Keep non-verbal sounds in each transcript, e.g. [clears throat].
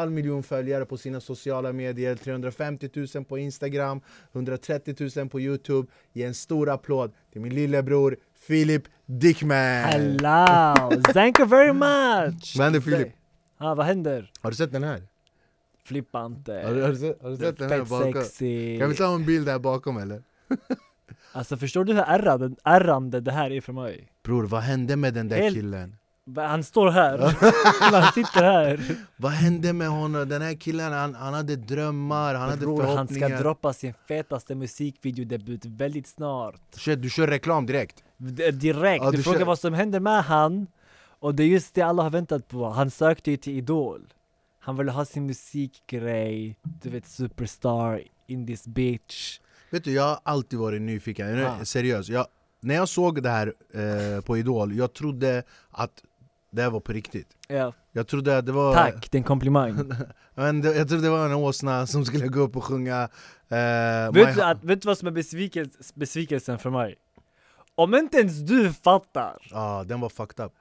halv miljon följare på sina sociala medier, 350 000 på Instagram, 130 000 på Youtube. Ge en stor applåd till min lillebror Filip Dickman! Hello! Thank you very much! Vad händer Filip? Ja, vad händer? Har du sett den här? Flippa inte. Har du, har du sett, har du sett den här bakom? sexy. Kan vi ta en bild här bakom eller? Alltså förstår du hur ärrande, ärrande det här är för mig? Bror, vad hände med den där Helt- killen? Han står här, [laughs] han sitter här. Vad hände med honom? Den här killen, han, han hade drömmar, han hade Bror, han förhoppningar. ska droppa sin fetaste musikvideodebut väldigt snart. Shit, du kör reklam direkt. D- Direkt, Ja, du, du frågar kör- vad som händer med han Och det är just det alla har väntat på, han sökte ju till Idol Han ville ha sin musikgrej, du vet superstar in this bitch Vet du, jag har alltid varit nyfiken, Ah. seriös. Jag, när jag såg det här eh, på Idol, jag trodde att det här var på riktigt. Ja, Jag trodde att det var... tack, det är en komplimang [laughs] Men det, jag trodde det var en åsna som skulle gå upp och sjunga... Eh, vet, du att, vet du vad som är besvikels, besvikelsen för mig? Om inte ens du fattar Ja, den var fucked up.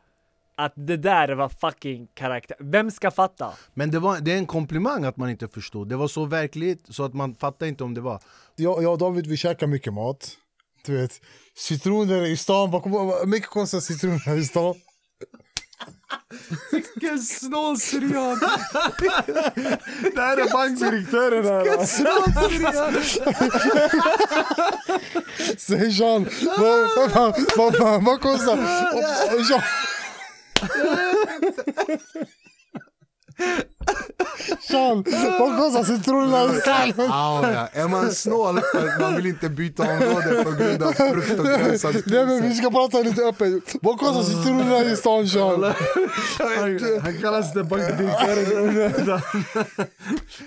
att det där var fucking karaktär, vem ska fatta? Men det, var, det är en komplimang att man inte förstod. Det var så verkligt så att man fattar inte om det var. Jag, jag och David vi käkar mycket mat. Du vet, citroner i stan, mycket konstiga citroner i stan. Vilken snål syrian! Det här är bankdirektören här. Säg Jean, vad- vad fan- vad fan- vad kostar... Och- och Jean- Jean, vad kostar citronerna i stan? Ja. Är man snål man vill inte byta område på grund av frukt och grönsakspriser? Nej men vi ska prata lite öppet. Vad kostar citronerna i stan Jean? Han, kallas det bankdirektören.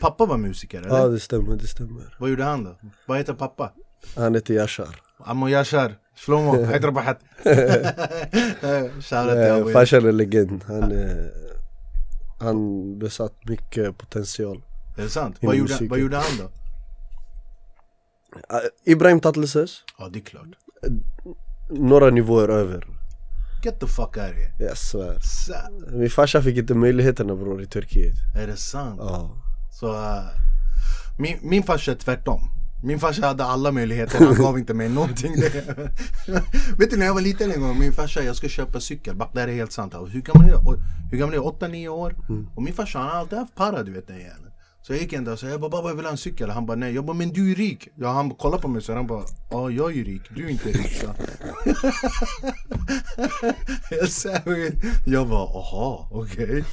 pappa var musiker eller? Ja det stämmer, det stämmer. Vad gjorde han då? Vad heter pappa? Han heter Yashar. Ammo Yashar, [laughs] Shlomo, till Eh, Abu Yashar. Farsan är legend. Han, eh, han besatt mycket potential. Är det sant? Vad gjorde, musiken. vad gjorde han då? Eh, Ibrahim Tatlises, Ja det är klart. några nivåer över. Get the fuck out of here. Jag svär. Min farsa fick inte möjligheterna bror i Turkiet. Är det sant? Ja. Så, uh, min, min farsa är tvärtom. Min farsa hade alla möjligheter, han gav inte mig någonting. [laughs] Vet du när jag var liten en gång, min farsa, jag ska köpa cykel. Bak, Det här är helt sant. Hur gammal är jag? Hur gammal är jag? 8-9 år? Och min farsa han har alltid haft para du vet den jäveln. Så jag gick en dag och sa jag bara babba jag vill ha en cykel. Han bara nej. Jag bara men du är rik. Ja, han kollade på mig så han bara ja jag är rik, du är inte rik. Så. [laughs] jag, sa, jag bara aha okej.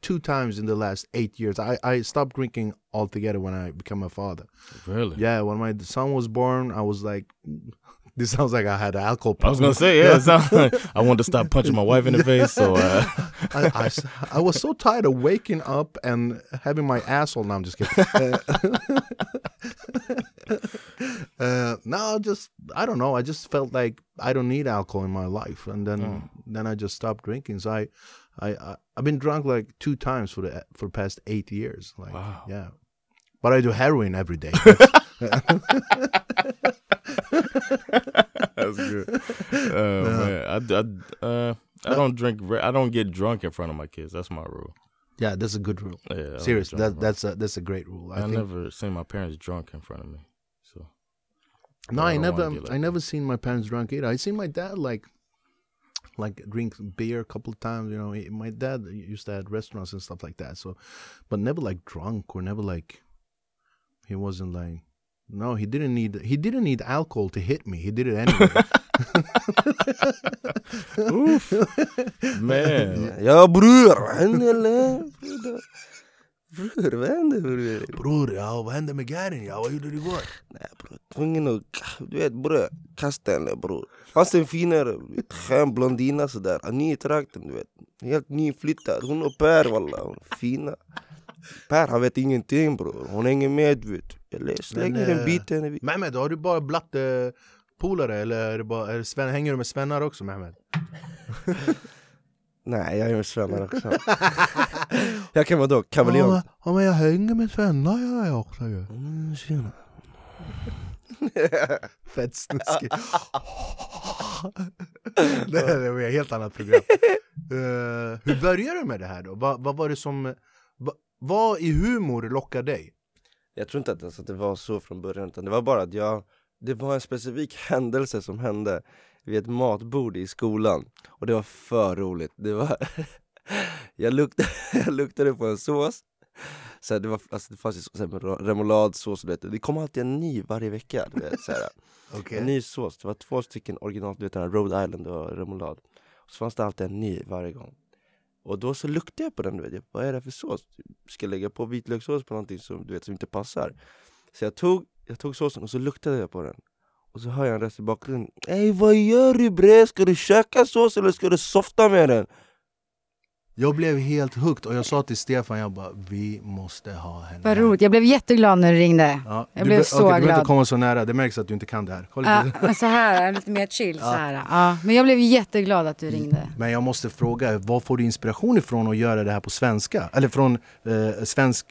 Two times in the last eight years I, I stopped drinking altogether when I became a father. Really? Yeah, when my son was born, I was like, this sounds like I had alcohol I was gonna say, yeah. [laughs] Like I wanted to stop punching my wife in the face. So uh, [laughs] I, I I was so tired of waking up and having my asshole. No, I'm just kidding. [laughs] uh, no, just I don't know. I just felt like I don't need alcohol in my life, and then then I just stopped drinking. So I, I, I I've been drunk like two times for the for the past eight years. Like, Wow. yeah, but I do heroin every day. [laughs] that's good. Oh man, I, I, uh, I don't drink. I don't get drunk in front of my kids. That's my rule. yeah, that's a good rule. Yeah, I don't get Seriously, that that's a that's a great rule. I, I, think. never seen my parents drunk in front of me. So No, I I never. like I never seen my parents drunk either. I seen my dad like, like drink beer a couple of times. You know, my dad used to have restaurants and stuff like that. So, but never like drunk or never like. He wasn't like. No, he didn't need. He didn't need alcohol to hit me. He did it anyway. [laughs] man, Ja bror, vad händer eller? Bror, vad händer bror? Bror, ja, vad hände med Garin? Ja, vad gjorde du igår? Nej bror, tvungen att, du vet bror, kasta henne bror. Fanns en finare, skön blondina sådär, ny i trakten du vet. Helt nyflyttad, hon och Per walla, fina. Per han vet ingenting bror, hon hänger med du vet. Jag slänger Men, en eh, bit henne. vid- Mehmet, har du bara blatte polare eller är det bara, är det Sven, hänger du med svennar också Mehmet? [laughs] Nej jag är med svennar också. [laughs] jag kan vara då, kavaljon. ja, men jag hänger med svennar gör jag också ju. Mm, tjena. [laughs] Fett snuskigt. det, var ett helt annat program. Eh, hur började du med det här då? Vad, vad var det som... va- vad i humor lockar dig? Jag tror inte att, alltså, att det var så från början utan det var bara att jag Det var en specifik händelse som hände vid ett matbord i skolan och det var för roligt. Det var [laughs] jag, luktade, [laughs] jag luktade på en sås så här, det, var, alltså, det fanns ju så här, remouladsås och det, det kom alltid en ny varje vecka. Du vet, så här. [laughs] Okej. En ny sås, det var två stycken original, du vet den här Rhode Island och remoulad. Och så fanns det alltid en ny varje gång. Och då så luktade jag på den, du vet, jag, vad är det för sås? Ska jag lägga på vitlökssås på någonting som, du vet, som inte passar? Så jag tog, jag tog såsen och så luktade jag på den. Och så hör jag en röst i bakgrunden. Ey vad gör du bre? Ska du käka sås eller ska du softa med den? Jag blev helt hooked och jag sa till Stefan, jag bara vi måste ha henne Vad här." roligt. Jag blev jätteglad när du ringde. Ja, Jag du blev så okej, Du behöver glad. inte komma så nära, det märks att du inte kan det här. Kolla Ja, lite. så här, lite mer chill. Så här. Ja, men jag blev jätteglad att du ringde. Men jag måste fråga, var får du inspiration ifrån att göra det här på svenska? Eller från, eh, svensk,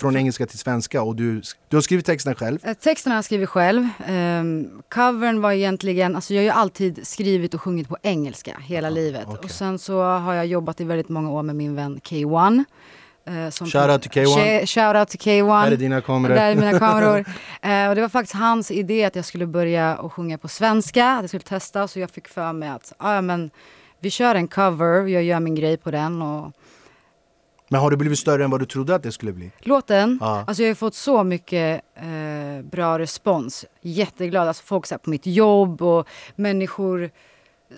från engelska till svenska och du, du har skrivit texten själv? Eh, Texten har jag skrivit själv. Um, covern var egentligen, alltså jag har ju alltid skrivit och sjungit på engelska hela livet. okej. Och sen så har jag jobbat i väldigt många år med min vän K1. eh, som Shout out till K1. Sh- Shout out till K1. Här är dina kameror. Där är mina kameror. [laughs] Eh, och det var faktiskt hans idé att jag skulle börja och sjunga på svenska, att jag skulle testa. Så jag fick för mig att ah, ja, men, vi kör en cover, jag gör min grej på den. Och Men har det blivit större än vad du trodde att det skulle bli? låten, Ja. alltså jag har fått så mycket eh, bra respons. Jätteglad, alltså folk så här, på mitt jobb och människor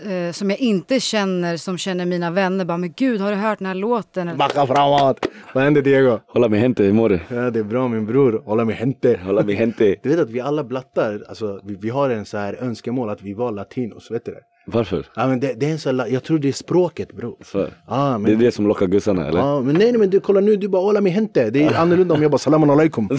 eh, som jag inte känner, som känner mina vänner. Bara, men gud, har du hört den här låten? Backa framåt! Vad händer Diego? Hola mi gente, hur mår du? Ja, det är bra min bror. Hålla mig hente. Hola mi gente. Du vet att vi alla blattar, alltså vi, vi har en så här önskemål att vi var latinos, vet du det? Varför? Ja men det, det är en så jag tror det är språket bror. Så. Ja Det är men, det som lockar gussarna eller? ja, men nej nej men du kolla nu, du bara hålla mig hente. Det är annorlunda om jag bara salam alaikum. [laughs] [laughs]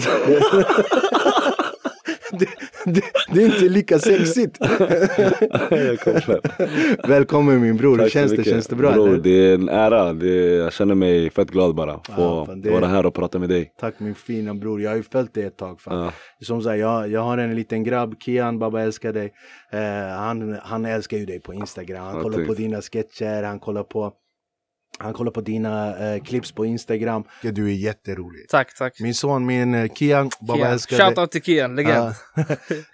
det, är inte lika sexigt. [laughs] Välkommen min bror, hur Tack så känns det? Känns det bra Bror, det är en ära. Är, jag känner mig fett glad bara. Få Ja, fan, det- vara här och prata med dig. Tack min fina bror, jag har ju följt dig ett tag. Fan. Ja. Som sagt, jag, jag har en liten grabb, Kian, Baba älskar dig. Eh, han, han älskar ju dig på Instagram, han Ja, kollar på dina sketcher, han kollar på han kollar på dina eh, clips på Instagram. Ja, du är jätterolig. Tack, tack. Min son, min eh, Kian, Baba Kian. älskar dig. Shoutout till Kian, legend.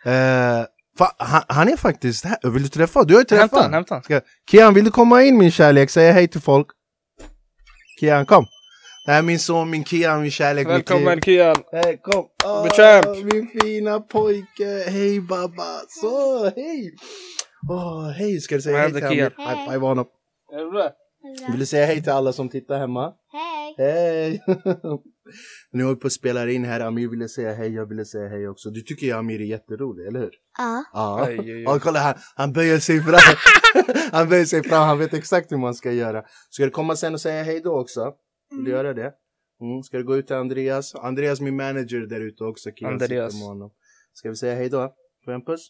[laughs] Fa, han, han är faktiskt här. Vill du träffa? Du har ju träffat honom. hämta han. Ska, Kian, vill du komma in min kärlek? Säga hej till folk. Kian, kom. Det här är min son, min Kian, min kärlek. Välkommen Kian. Hej, kom! Bechamp. min fina pojke! Hej babba! Så, hej! Åh, hej! Ska du säga hej till Kian? honom? High five honom. Är du bra? Vill du säga hej till alla som tittar hemma? Hej! Hej! [laughs] nu håller vi på att spela in här. Amir ville säga hej, jag ville säga hej också. Du tycker ju Amir är jätterolig, eller hur? Ja. Ja. Oj, oj, oj. Ja, kolla här. Han böjer sig fram. [laughs] han böjer sig fram. Han vet exakt hur man ska göra. Ska du komma sen och säga hej då också? Vill du göra det? Mm. Ska du gå ut till Andreas? Andreas min manager där ute också. Kian Andreas. med honom. Ska vi säga hej då? Får jag en puss?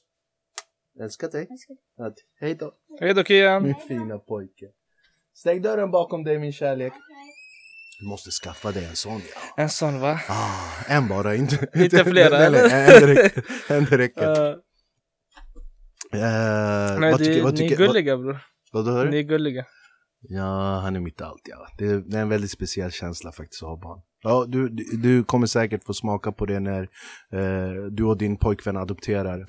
Älskar dig. Ja, Hej då. Hej då Kian. Min fina pojke. Stäng dörren bakom dig min kärlek. Du måste skaffa dig en sån ja. En sån va? Ah, en bara, inte, [laughs] Inte flera, nej, nej? En räcker. En räcker. Uh, [laughs] Eh, nej, vad det, tycker, vad ni är tycker, vad, gulliga bror. vad du hör? Ni är gulliga. Ja, han är mitt allt ja. Det är, det är en väldigt speciell känsla faktiskt att ha barn. Ja, du, du, kommer säkert få smaka på det när eh, du och din pojkvän adopterar. [laughs]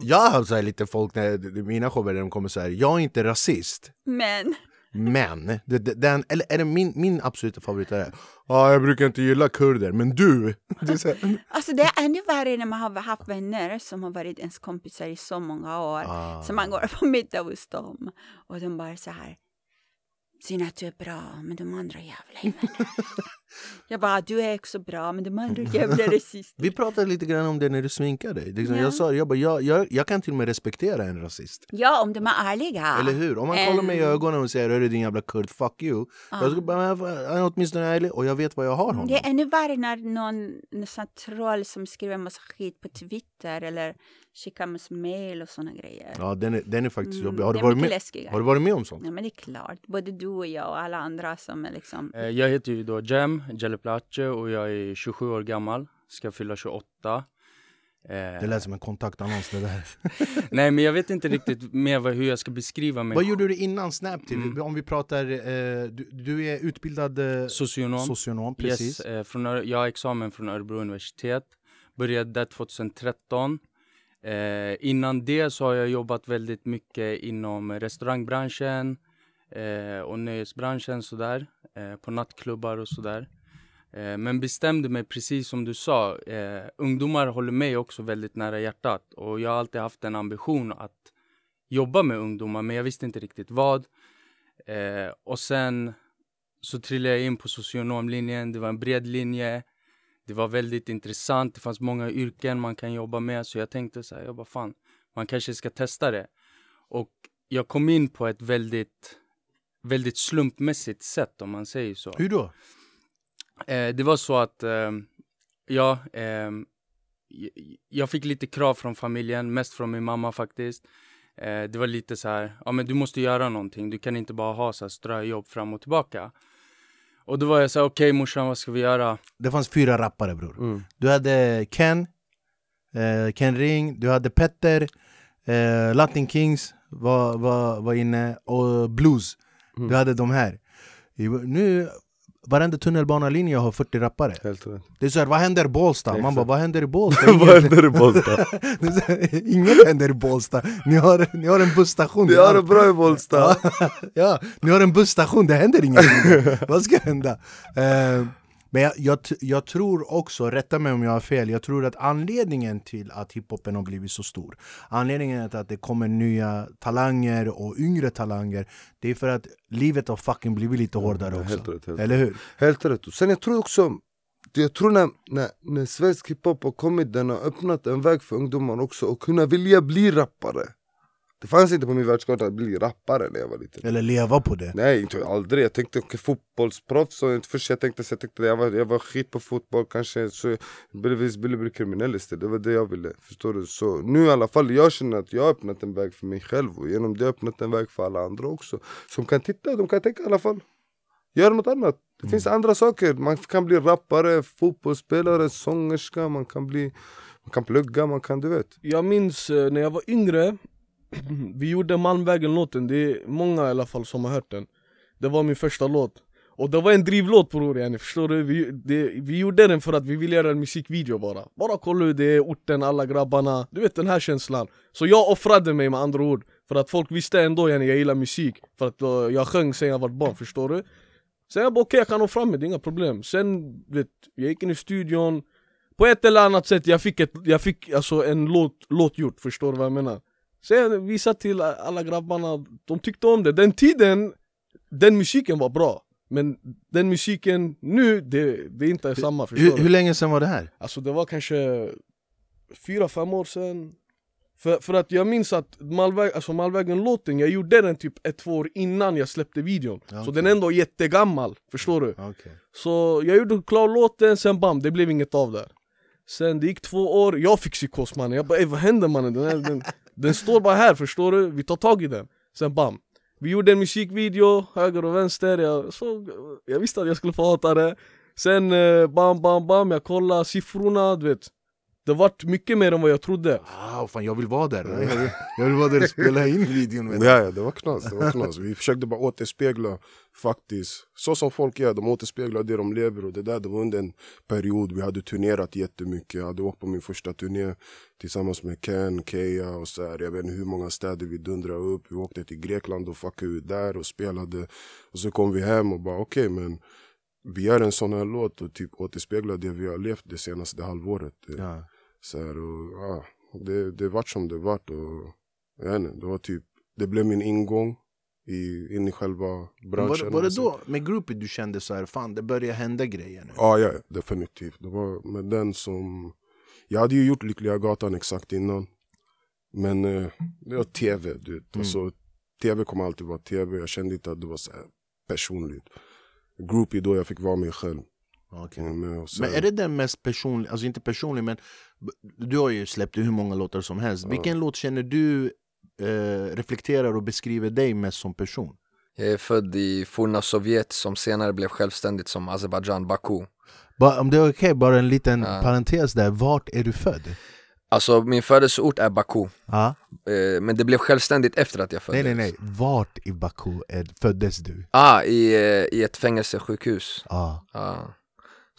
jag har så här lite folk när mina shower där de kommer så här, jag är inte rasist. Men, Men, den, eller är det min, min absoluta favorit är Ja, jag brukar inte gilla kurder, men du! [laughs] Det är så här, alltså det är ännu värre när man har haft vänner som har varit ens kompisar i så många år. Ah. Så man går på middag hos dem och de bara så här. Synd att du är bra, men de andra jävla vänner. [laughs] Jag bara, du är också bra, men de andra [laughs] jävla rasister. vi pratade lite grann om det när du sminkade dig. Liksom, Ja. Jag sa jag, bara, jag, jag, jag kan till och med respektera en rasist. Ja, om de är ärliga. Eller hur? Om man kollar mig i ögonen och säger är din jävla kurd, fuck you. Jag ska bara, men han är åtminstone ärlig och jag vet vad jag har honom. Det är ännu värre när någon, någon troll som skriver en massa skit på Twitter eller skickar massa mail och såna grejer. Ja, den är, den är faktiskt Mm, jobbig. Har du, det är varit med, läskigare. har du varit med om sånt? Ja, men det är klart. Både du och jag och alla andra som är liksom... Eh, Jag heter ju då Jem Jeleplace och jag är 27 år gammal, ska fylla 28. Det lät som en kontaktannons det där. [laughs] Nej men jag vet inte riktigt mer vad, hur jag ska beskriva mig Vad gjorde du innan Snap till? Mm. Om vi pratar, eh, du, du är utbildad eh, Socionom. socionom, precis. Yes, eh, från, jag har examen från Örebro universitet. Började där 2013. Eh, innan det så har jag jobbat väldigt mycket inom restaurangbranschen eh, och nöjesbranschen sådär. Eh, på nattklubbar och sådär. Eh, men bestämde mig precis som du sa. Eh, ungdomar håller mig också väldigt nära hjärtat. Och jag har alltid haft en ambition att jobba med ungdomar men jag visste inte riktigt vad. Och sen så trillade jag in på socionomlinjen. Det var en bred linje. Det var väldigt intressant. Det fanns många yrken man kan jobba med. Så jag tänkte så här, jag bara fan, man kanske ska testa det. Och jag kom in på ett väldigt, väldigt slumpmässigt sätt om man säger så. Hur då? Eh, det var så att, eh, ja, eh, jag fick lite krav från familjen, mest från min mamma faktiskt. Eh, det var lite så här, ja men du måste göra någonting, du kan inte bara ha så här ströjobb fram och tillbaka. Och då var jag så här, okej morsan vad ska vi göra? Det fanns fyra rappare bror. Mm. Du hade Ken, eh, Ken Ring, du hade Petter, eh, Latin Kings var, var, var inne och Blues. Mm. Du hade de här. Nu, varenda tunnelbanelinje har 40 rappare. Det är så här, vad händer i Bålsta? Man bara, vad händer i [laughs] Bålsta? Vad händer i Bålsta? [laughs] Inget händer i Bålsta. Ni har, ni har en busstation. Vi har det bra i Bålsta. [laughs] ja, ni har en busstation, det händer ingenting. Vad ska hända? Eh, men jag, jag, jag tror också, rätta mig om jag har fel, jag tror att anledningen till att hiphopen har blivit så stor Anledningen till att det kommer nya talanger och yngre talanger Det är för att livet har fucking blivit lite hårdare också Helt rätt, helt Eller hur? Helt rätt. Sen jag tror också, jag tror när, när, när svensk hiphop har kommit, den har öppnat en väg för ungdomar också att kunna vilja bli rappare. Det fanns inte på min världskarta att bli rappare när jag var liten. Eller leva på det Nej, inte aldrig. Jag tänkte okay, fotbollsproffs och först jag tänkte så jag tänkte jag var, jag var skit på fotboll kanske så jag ville bli kriminell istället. Det var det jag ville. Förstår du? Så nu i alla fall, jag känner att jag har öppnat en väg för mig själv och genom det har jag öppnat en väg för alla andra också. Som kan titta, de kan tänka i alla fall. Gör något annat. Det finns andra saker. Man kan bli rappare, fotbollsspelare, sångerska, man kan bli man kan plugga, man kan du vet. Jag minns eh, när jag var yngre, vi gjorde Malmvägen-låten, det är många i alla fall som har hört den. Det var min första låt. Och det var en drivlåt bror yani, förstår du? Vi, det, vi gjorde den för att vi ville göra en musikvideo bara. Bara kolla hur det är, orten, alla grabbarna, du vet den här känslan. Så jag offrade mig med andra ord. För att folk visste ändå yani, jag gillar musik. För att uh, jag sjöng sen jag var barn, förstår du? Sen jag bara okej jag kan offra mig, det är inga problem. Sen vet, jag gick in i studion. På ett eller annat sätt, jag fick, ett, jag fick alltså en låt, låt gjort, förstår du vad jag menar? Sen visade till alla grabbarna, de tyckte om det. Den tiden, den musiken var bra. Men den musiken nu, det, det är inte samma. Förstår hur, du? hur länge sedan var det här? Alltså det var kanske fyra, fem år sedan. För, för att jag minns att Malväg, alltså Malvägen-låten, jag gjorde den typ ett, två år innan jag släppte videon. Så Okej. den är ändå jättegammal, förstår du? Okej. Så jag gjorde klar låten, sen bam, det blev inget av där Sen det gick två år, jag fick psykos mannen, jag bara "Ey, vad händer mannen? Den, här, den, den står bara här förstår du, vi tar tag i den. Sen bam. Vi gjorde en musikvideo, höger och vänster, jag, så, jag visste att jag skulle få hata det. Sen eh, bam bam bam, jag kollade siffrorna, du vet. Det vart mycket mer än vad jag trodde Ah, fan, jag vill vara där, jag vill, vara där och spela in videon du. Ja, ja, det var knas. Det var knas. Vi försökte bara återspegla faktiskt, så som folk är, de återspeglar det de lever och det där, det var under en period vi hade turnerat jättemycket. Jag hade åkt på min första turné tillsammans med Ken, Keja och så här. Jag vet inte hur många städer vi dundrade upp. Vi åkte till Grekland och fuckade ut där och spelade. Och så kom vi hem och bara okej men vi gör en sån här låt och typ återspeglar det vi har levt det senaste halvåret. Ja. Så här, och, ja, det, det vart som det vart och jag vet inte, det var typ, det blev min ingång i, in i själva Var, branschen. det- var det alltså. då med Groupie du kände så här, fan det börjar hända grejer nu? Ja, ja, definitivt. Det var med den som... Jag hade ju gjort Lyckliga Gatan exakt innan. Men eh, det var tv. Du vet. Mm. Alltså, tv kommer alltid vara tv. Jag kände inte att det var så personligt. Groupie då jag fick vara mig själv. Okej. Mm, så Men är det den mest personliga, alltså inte personlig men Du har ju släppt hur många låtar som helst, vilken låt känner du eh, reflekterar och beskriver dig mest som person? Jag är född i forna Sovjet som senare blev självständigt som Azerbajdzjan, Baku. Ba, om det är okej, bara en liten Ja. parentes där, vart är du född? Alltså min födelseort är Baku. Ja. Eh, men det blev självständigt efter att jag föddes. Nej nej nej, vart i Baku är, föddes du? Ah, i, eh, i ett fängelsesjukhus. Ja. Ah.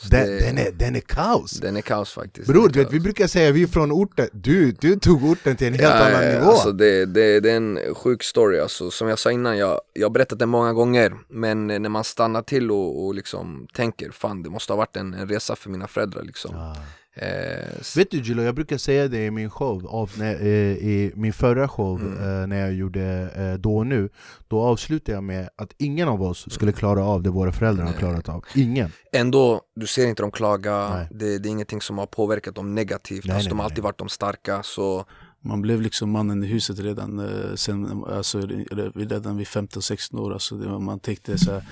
Den, det- den, är, den är kaos! Den är kaos faktiskt. Bror, vet, vi brukar säga vi är från orten, du, du tog orten till en helt Ja, annan nivå! Alltså det, det, det är en sjuk story alltså. Som jag sa innan, jag, jag har berättat den många gånger Men när man stannar till och, och liksom tänker Fan det måste ha varit en, en resa för mina föräldrar liksom eh, Vet du Gilo, jag brukar säga det i min show, av, när, eh, i min förra show Mm. eh, när jag gjorde eh, Då och Nu. Då avslutade jag med att ingen av oss skulle klara av det våra föräldrar har klarat av, ingen! Ändå, du ser inte dem klaga. Det, det är ingenting som har påverkat dem negativt. Nej, alltså, nej, De har nej, alltid varit de starka så Man blev liksom mannen i huset redan, eh, sen, alltså, re- redan vid 15-16 år. Alltså, det, man tänkte så här,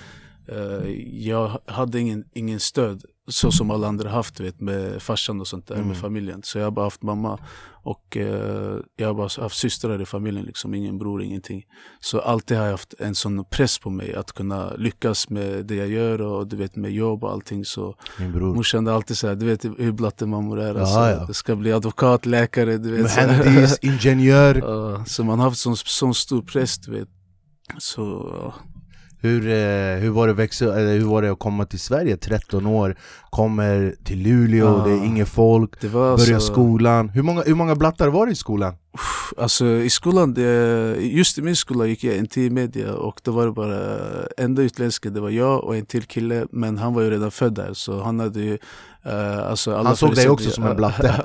eh, jag hade ingen, ingen stöd så som alla andra haft vet, med farsan och sånt där, Mm. med familjen. Så jag har bara haft mamma och eh, jag har bara haft systrar i familjen, liksom, ingen bror, ingenting. Så alltid har jag haft en sån press på mig att kunna lyckas med det jag gör och du vet med jobb och allting. Så Min bror. morsan är alltid så här, du vet hur blattemammor är. Ja, Alltså, ja. Jag ska bli advokat, läkare, du vet. Muhandis, [laughs] ingenjör. Ja, så man har haft sån, sån stor press, du vet. Så, ja. Hur, eh, hur, var det växa, hur var det att komma till Sverige 13 år, kommer till Luleå, Ja. det är inget folk, börjar alltså- skolan Hur många, hur många blattar var det i skolan? Alltså i skolan, det, just i min skola gick jag en till media och då var det bara enda utländska, det var jag och en till kille men han var ju redan född där så han hade ju eh, alltså alla Han såg dig också som en blatte.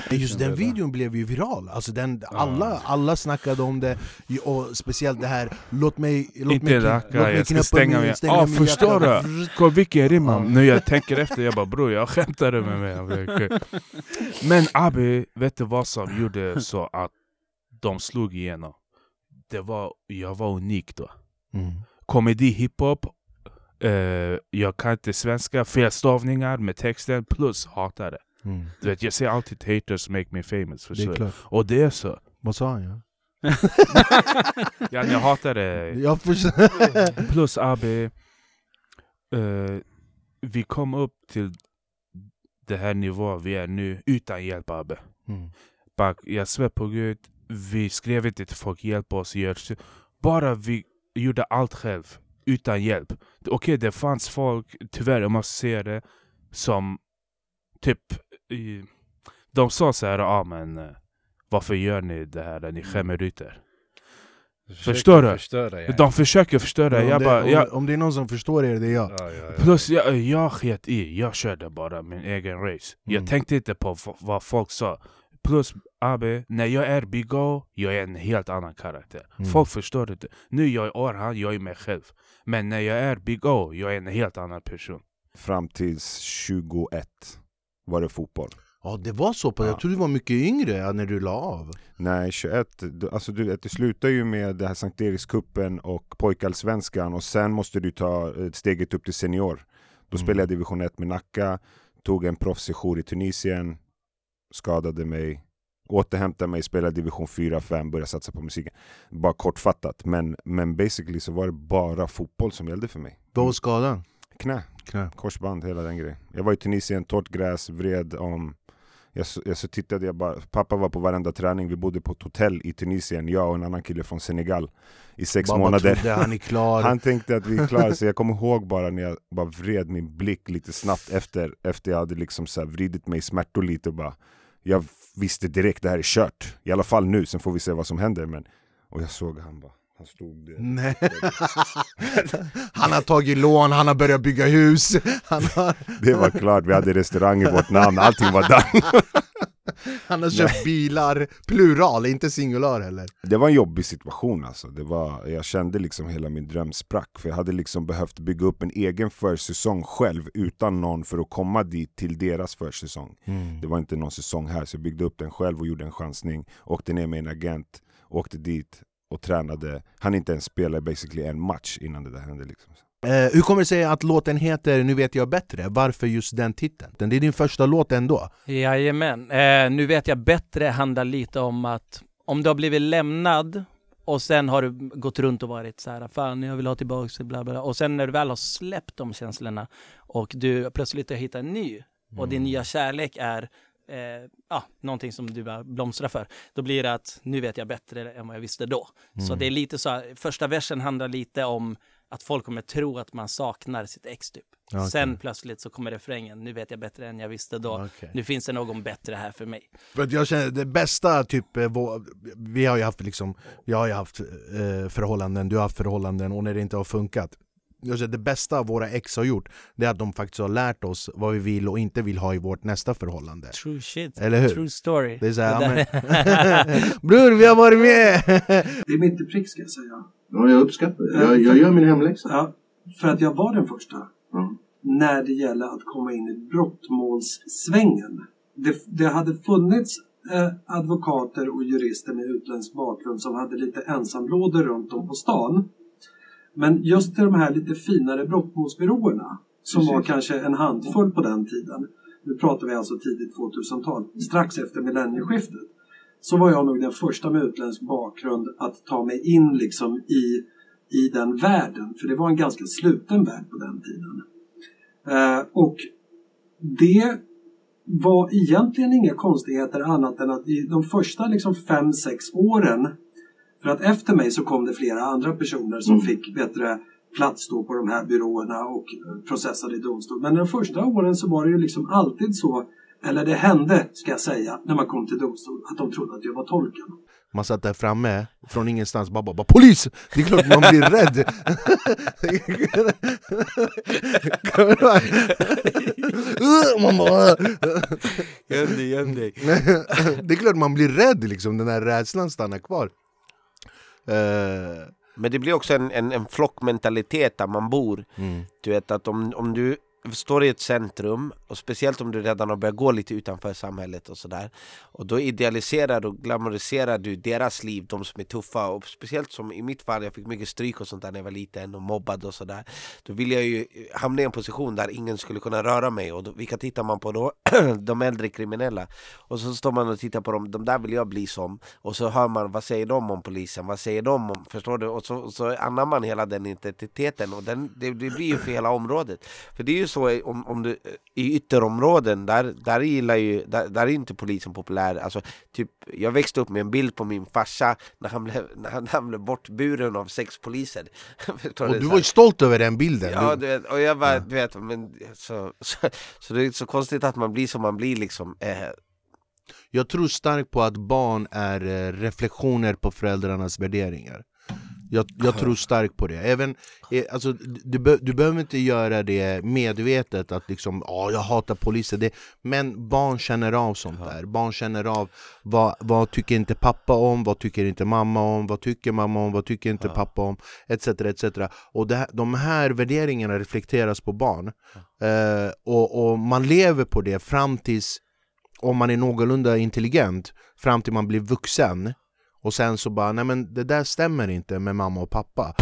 [laughs] [laughs] Just den videon blev ju viral, alltså den, alla, alla snackade om det Och speciellt det här, låt mig, låt Inte mig, racka, låt mig jag ska stänga min- mig. stänga Ja min förstår jacka. du? [laughs] Kolla vilken rimma. Nu jag tänker efter, jag bara bror jag skämtade med mig. Men Abi, vet du vad som gjorde så att de slog igenom? Det var, jag var unik då. Mm. Komedi, hiphop, eh, jag kan inte svenska, felstavningar med texten plus hatare. Mm. Du vet, jag säger alltid haters make me famous. Det är klart. Och det är så. Vad sa han? Ja? [laughs] ja, jag hatar det. Jag. Plus AB, eh, vi kom upp till det här nivån vi är nu utan hjälp AB. Mm. Bara, jag svär på gud, vi skrev inte till folk hjälp oss, gör. Bara vi gjorde allt själv, utan hjälp. Okej, det fanns folk, tyvärr jag måste säga det, som typ, de sa så här, ja ah, men varför gör ni det här, ni skämmer ut er. Förstår du? förstöra, ja. De försöker förstöra. Om Jag det, bara, om, jag, om det är någon som förstår er, det är jag Plus jag, jag sket i, jag körde bara min egen race. Mm. Jag tänkte inte på vad folk sa. Plus Abe, när jag är Bigo, jag är en helt annan karaktär. Mm. Folk förstår inte. Nu jag är Orhan, jag är mig själv. Men när jag är Bigo, jag är en helt annan person. Fram tills 21 var det fotboll. Ja det var så jag trodde du var mycket yngre när du la av Nej, 21. Du- Alltså du, det slutar ju med det här Sankt Erikscupen och pojkallsvenskan och sen måste du ta eh, steget upp till senior. Då Mm. spelade jag division 1 med Nacka, tog en proffssejour i Tunisien, skadade mig, återhämtade mig, spelade division 4-5, började satsa på musiken. Bara kortfattat, men, men basically så var det bara fotboll som gällde för mig. Vad var skadan? Knä, Knä. korsband, hela den grejen. Jag var i Tunisien, torrt gräs, vred om jag så, jag så tittade jag bara, pappa var på varenda träning, vi bodde på ett hotell i Tunisien, jag och en annan kille från Senegal i sex Baba månader. trodde han är klar. [laughs] Han tänkte att vi är klara, så jag kommer ihåg bara när jag bara vred min blick lite snabbt efter, efter jag hade liksom så vridit mig i smärtor lite och bara Jag visste direkt det här är kört, i alla fall nu, sen får vi se vad som händer men Och jag såg han bara, han stod där. Nej. [laughs] Han har tagit lån, han har börjat bygga hus har... Det var klart, vi hade restaurang i vårt namn, allting var done [laughs] Han har köpt bilar, plural, inte singular heller Det var en jobbig situation alltså. Det var, jag kände liksom hela min dröm sprack. För jag hade liksom behövt bygga upp en egen försäsong själv utan någon för att komma dit till deras försäsong. Mm. Det var inte någon säsong här så jag byggde upp den själv och gjorde en chansning. Åkte ner med en agent, åkte dit och tränade. Han inte ens spela basically en match innan det där hände. Liksom. Eh, hur kommer det sig att låten heter Nu vet jag bättre? Varför just den titeln? Det är din första låt ändå? Jajamän. Eh, nu vet jag bättre handlar lite om att om du har blivit lämnad och sen har du gått runt och varit så här, fan jag vill ha tillbaka det, bla bla. bla." Och sen när du väl har släppt de känslorna och du plötsligt har hittat en ny och din nya kärlek är eh, ja, någonting som du blomstrar för, då blir det att nu vet jag bättre än vad jag visste då. Så Mm. det är lite så, här, första versen handlar lite om att folk kommer tro att man saknar sitt ex typ. Okej. Sen plötsligt så kommer refrängen, nu vet jag bättre än jag visste då. Okej. Nu finns det någon bättre här för mig. För jag känner det bästa typ, eh, vi har ju haft liksom, jag har ju haft eh, förhållanden, du har haft förhållanden och när det inte har funkat jag känner det bästa våra ex har gjort, det är att de faktiskt har lärt oss vad vi vill och inte vill ha i vårt nästa förhållande. True shit, Eller hur? true story. Det är såhär, [laughs] bror vi har varit med! Det är mitt i prick ska jag säga. Ja, jag uppskattar det. Jag, jag gör min hemläxa. Ja, för att jag var den första. När det gäller att komma in i brottmålssvängen. Det, det hade funnits eh, advokater och jurister med utländsk bakgrund som hade lite ensamlådor runt om på stan. Men just de här lite finare brottmålsbyråerna som Precis. var kanske en handfull på den tiden. Nu pratar vi alltså tidigt 2000-tal, strax efter millennieskiftet. Så var jag nog den första med utländsk bakgrund att ta mig in liksom i, i den världen. För det var en ganska sluten värld på den tiden. Eh, och det var egentligen inga konstigheter annat än att i de första liksom fem, sex åren för att efter mig så kom det flera andra personer som fick bättre plats då på de här byråerna och eh, processade i domstol. Men de första åren så var det ju liksom alltid så, eller det hände ska jag säga, när man kom till domstol, att de trodde att jag var tolken. Man satt där framme, från ingenstans, bara, bara, bara POLIS! Det är klart man blir rädd! [laughs] man bara... [laughs] Göm dig, göm dig. [laughs] Det är klart man blir rädd liksom, den där rädslan stannar kvar. Eh, Men det blir också en, en, en flockmentalitet där man bor. Mm. Du vet att om, om du står i ett centrum och speciellt om du redan har börjat gå lite utanför samhället och sådär och då idealiserar och glamoriserar du deras liv, de som är tuffa och speciellt som i mitt fall, jag fick mycket stryk och sånt där när jag var liten och mobbad och sådär då vill jag ju hamna i en position där ingen skulle kunna röra mig och då, vilka tittar man på då? [clears throat] de äldre kriminella och så står man och tittar på dem, de där vill jag bli som och så hör man, vad säger de om polisen? Vad säger de om, förstår du? Och så, och så anammar man hela den identiteten och den, det, det blir ju för hela området för det är ju så i- om, om du, i ytterområden, där, där gillar ju, där, där är inte polisen populär. Alltså, typ, Jag växte upp med en bild på min farsa när han blev, när han, när han blev bortburen av sex poliser. [laughs] Och du? var ju stolt över den bilden! Ja, Du- vet, och jag bara, du vet, men så, så, så det är så konstigt att man blir som man blir liksom. Eh, Jag tror starkt på att barn är eh, reflektioner på föräldrarnas värderingar jag, jag tror starkt på det. Även, eh, alltså, du, be, du behöver inte göra det medvetet att liksom, "Ja, jag hatar poliser. Det, men barn känner av sånt där. Barn känner av vad, vad tycker inte pappa om, vad tycker inte mamma om, vad tycker mamma om, vad tycker inte pappa om, etc. etc. Och det, de här värderingarna reflekteras på barn. Eh, och, och man lever på det fram tills om man är någorlunda intelligent fram till man blir vuxen och sen så bara, nej men det där stämmer inte med mamma och pappa.